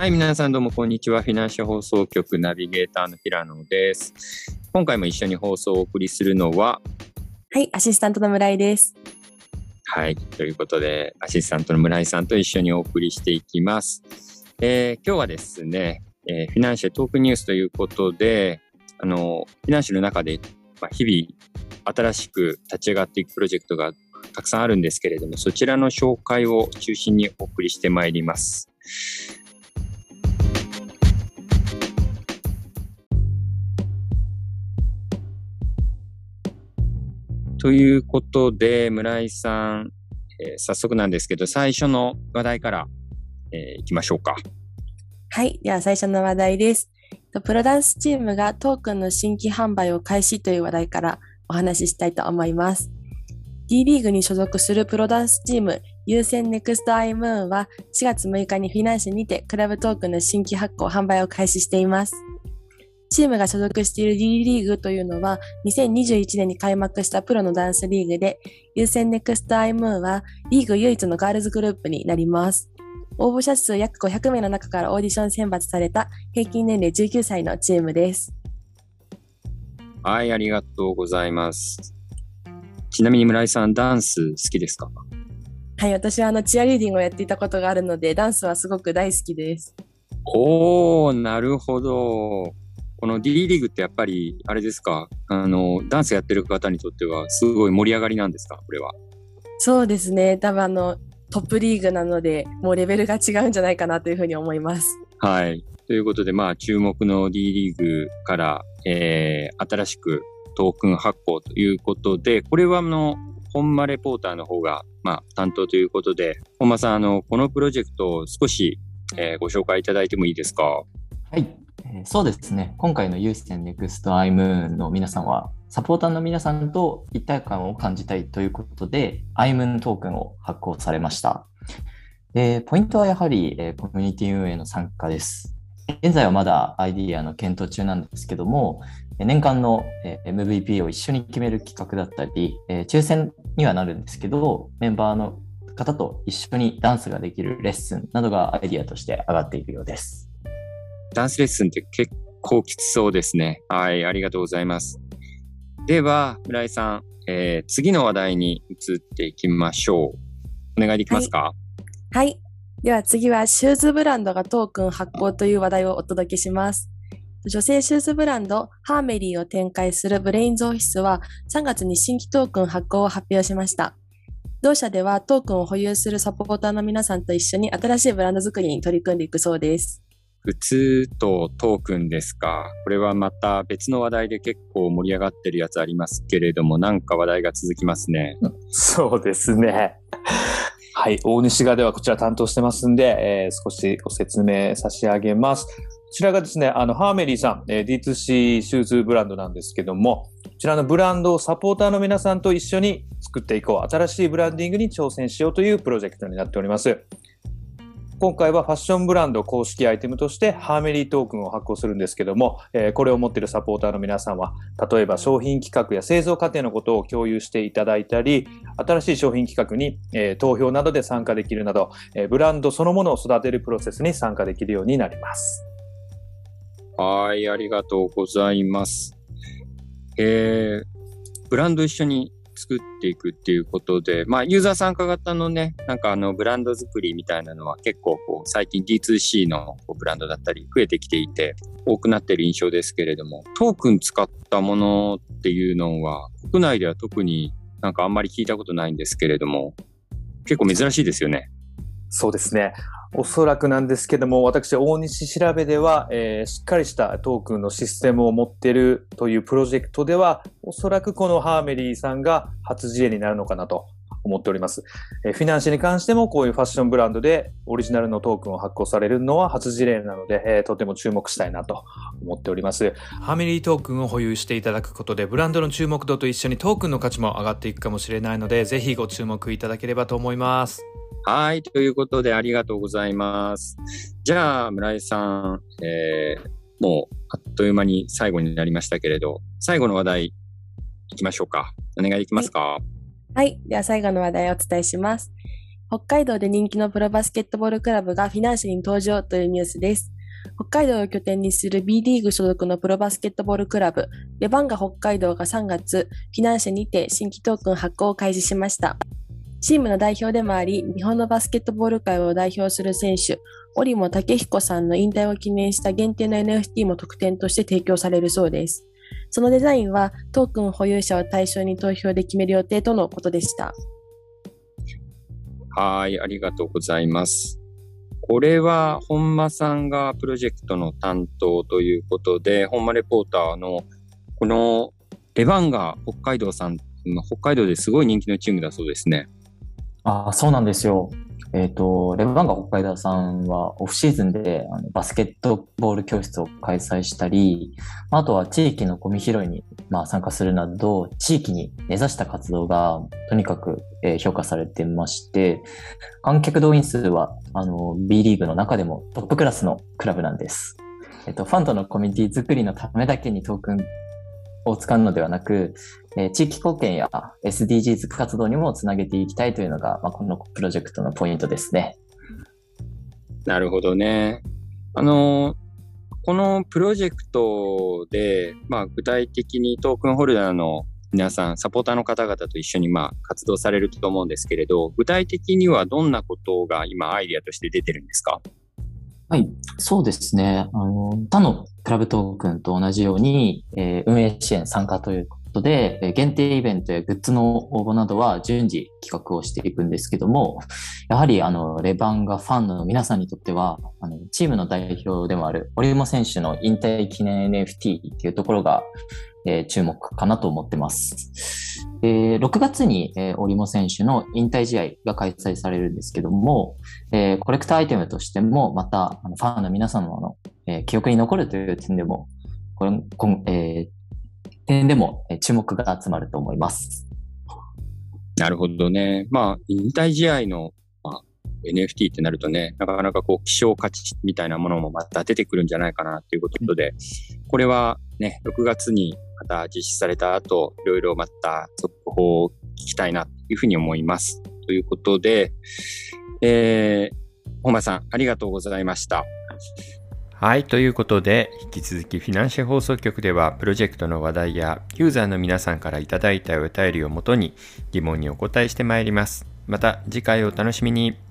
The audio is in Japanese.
はい、皆さんどうもこんにちは。フィナンシャ放送局ナビゲーターの平野です。今回も一緒に放送をお送りするのは、はい、アシスタントの村井です。はい、ということで、アシスタントの村井さんと一緒にお送りしていきます。えー、今日はですね、えー、フィナンシャトークニュースということで、あの、フィナンシャの中で、まあ、日々新しく立ち上がっていくプロジェクトがたくさんあるんですけれども、そちらの紹介を中心にお送りしてまいります。ということで、村井さん、えー、早速なんですけど、最初の話題から、えー、いきましょうか。はい。では最初の話題です。プロダンスチームがトークンの新規販売を開始という話題からお話ししたいと思います。D リーグに所属するプロダンスチーム、優先ネクストアイムーンは4月6日にフィナンシェにてクラブトークンの新規発行販売を開始しています。チームが所属している D リーグというのは、2021年に開幕したプロのダンスリーグで、 USEN-NEXT I'moon はリーグ唯一のガールズグループになります。応募者数約500名の中からオーディション選抜された平均年齢19歳のチームです。はい、ありがとうございます。ちなみに村井さん、ダンス好きですか？はい、私はあのチアリーディングをやっていたことがあるので、ダンスはすごく大好きです。おー、なるほど。この D リーグってやっぱり、あれですか、あの、ダンスやってる方にとっては、すごい盛り上がりなんですか、これは。そうですね。多分あの、トップリーグなので、もうレベルが違うんじゃないかなというふうに思います。はい。ということで、まあ、注目の D リーグから、えー、新しくトークン発行ということで、これはあの、本間レポーターの方が、まあ、担当ということで、本間さん、あの、このプロジェクトを少し、えー、ご紹介いただいてもいいですか？はい。えー、そうですね。今回の USEN-NEXT I'moon の皆さんは、サポーターの皆さんと一体感を感じたいということで、 I'moon トークンを発行されました。でポイントはやはり、えー、コミュニティ運営の参加です。現在はまだアイディアの検討中なんですけども、年間の MVP を一緒に決める企画だったり、抽選にはなるんですけど、メンバーの方と一緒にダンスができるレッスンなどがアイディアとして上がっているようです。ダンスレッスンって結構きつそうですね。はい、ありがとうございます。では、村井さん、えー、次の話題に移っていきましょう。お願いできますか、はい、はい。では次は、シューズブランドがトークン発行という話題をお届けします。女性シューズブランド、ハーメリーを展開するブレインズオフィスは、3月に新規トークン発行を発表しました。同社ではトークンを保有するサポーターの皆さんと一緒に新しいブランド作りに取り組んでいくそうです。普通とトークンですか。これはまた別の話題で結構盛り上がってるやつありますけれども、なんか話題が続きますね。そうですね。はい。大西がではこちら担当してますんで、えー、少しご説明差し上げます。こちらがですね、あの、ハーメリーさん、えー、D2C シューズブランドなんですけども、こちらのブランドをサポーターの皆さんと一緒に作っていこう。新しいブランディングに挑戦しようというプロジェクトになっております。今回はファッションブランド公式アイテムとしてハーメリートークンを発行するんですけども、えー、これを持っているサポーターの皆さんは、例えば商品企画や製造過程のことを共有していただいたり、新しい商品企画に、えー、投票などで参加できるなど、えー、ブランドそのものを育てるプロセスに参加できるようになります。はい、ありがとうございます。えー、ブランド一緒に作っていくっていうことで、まあ、ユーザー参加型のね、なんかあの、ブランド作りみたいなのは結構こう、最近 D2C のブランドだったり増えてきていて、多くなってる印象ですけれども、トークン使ったものっていうのは、国内では特になんかあんまり聞いたことないんですけれども、結構珍しいですよね。そうですね。おそらくなんですけども、私、大西調べでは、えー、しっかりしたトークンのシステムを持ってるというプロジェクトでは、おそらくこのハーメリーさんが初事例になるのかなと思っております。えー、フィナンシェに関してもこういうファッションブランドでオリジナルのトークンを発行されるのは初事例なので、えー、とても注目したいなと思っております。ハーメリートークンを保有していただくことで、ブランドの注目度と一緒にトークンの価値も上がっていくかもしれないので、ぜひご注目いただければと思います。はい。ということで、ありがとうございます。じゃあ、村井さん、えー、もう、あっという間に最後になりましたけれど、最後の話題、いきましょうか。お願いできますか、はい、はい。では、最後の話題をお伝えします。北海道で人気のプロバスケットボールクラブがフィナンシェに登場というニュースです。北海道を拠点にする B リーグ所属のプロバスケットボールクラブ、レバンガ北海道が3月、フィナンシェにて新規トークン発行を開始しました。チームの代表でもあり、日本のバスケットボール界を代表する選手、織茂武彦さんの引退を記念した限定の NFT も特典として提供されるそうです。そのデザインはトークン保有者を対象に投票で決める予定とのことでした。はい、ありがとうございます。これは本間さんがプロジェクトの担当ということで、本間レポーターのこのレバンガ北海道さん、北海道ですごい人気のチームだそうですね。あ、そうなんですよ。えっ、と、レバンガ北海道さんはオフシーズンであのバスケットボール教室を開催したり、あとは地域のゴミ拾いに、まあ、参加するなど、地域に根ざした活動がとにかく、えー評価されてまして、観客動員数はあの B リーグの中でもトップクラスのクラブなんです。えっ、と、ファンとのコミュニティ作りのためだけにトークンを使うのではなく、えー地域貢献や SDGs 活動にもつなげていきたいというのが、まあ、このプロジェクトのポイントですね。なるほどね。あの、このプロジェクトで、まあ、具体的にトークンホルダーの皆さん、サポーターの方々と一緒にまあ活動されると思うんですけれど、具体的にはどんなことが今アイデアとして出てるんですか？はい、そうですね。あの、他のクラブトークンと同じように、えー運営支援参加ということで、え限定イベントやグッズの応募などは順次企画をしていくんですけども、やはりあの、レバンガファンの皆さんにとっては、あの、チームの代表でもある、織茂選手の引退記念 NFT っていうところが、えー注目かなと思ってます。えー6月に、えー、織茂選手の引退試合が開催されるんですけども、えーコレクターアイテムとしても、また、あのファンの皆様の、えー記憶に残るという点でも、これ、こえー点でも、えー注目が集まると思います。なるほどね。まあ、引退試合の、まあ、NFT ってなるとね、なかなかこう、希少価値みたいなものもまた出てくるんじゃないかなということで、これはね、6月にまた実施された後、いろいろまた続報を聞きたいなというふうに思います。ということで、えー、本間さん、ありがとうございました。はい。ということで、引き続きフィナンシェ放送局では、プロジェクトの話題やユーザーの皆さんからいただいたお便りをもとに疑問にお答えしてまいります。また次回お楽しみに。